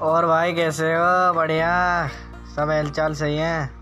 और भाई कैसे हो? बढ़िया। सब हाल चाल सही है?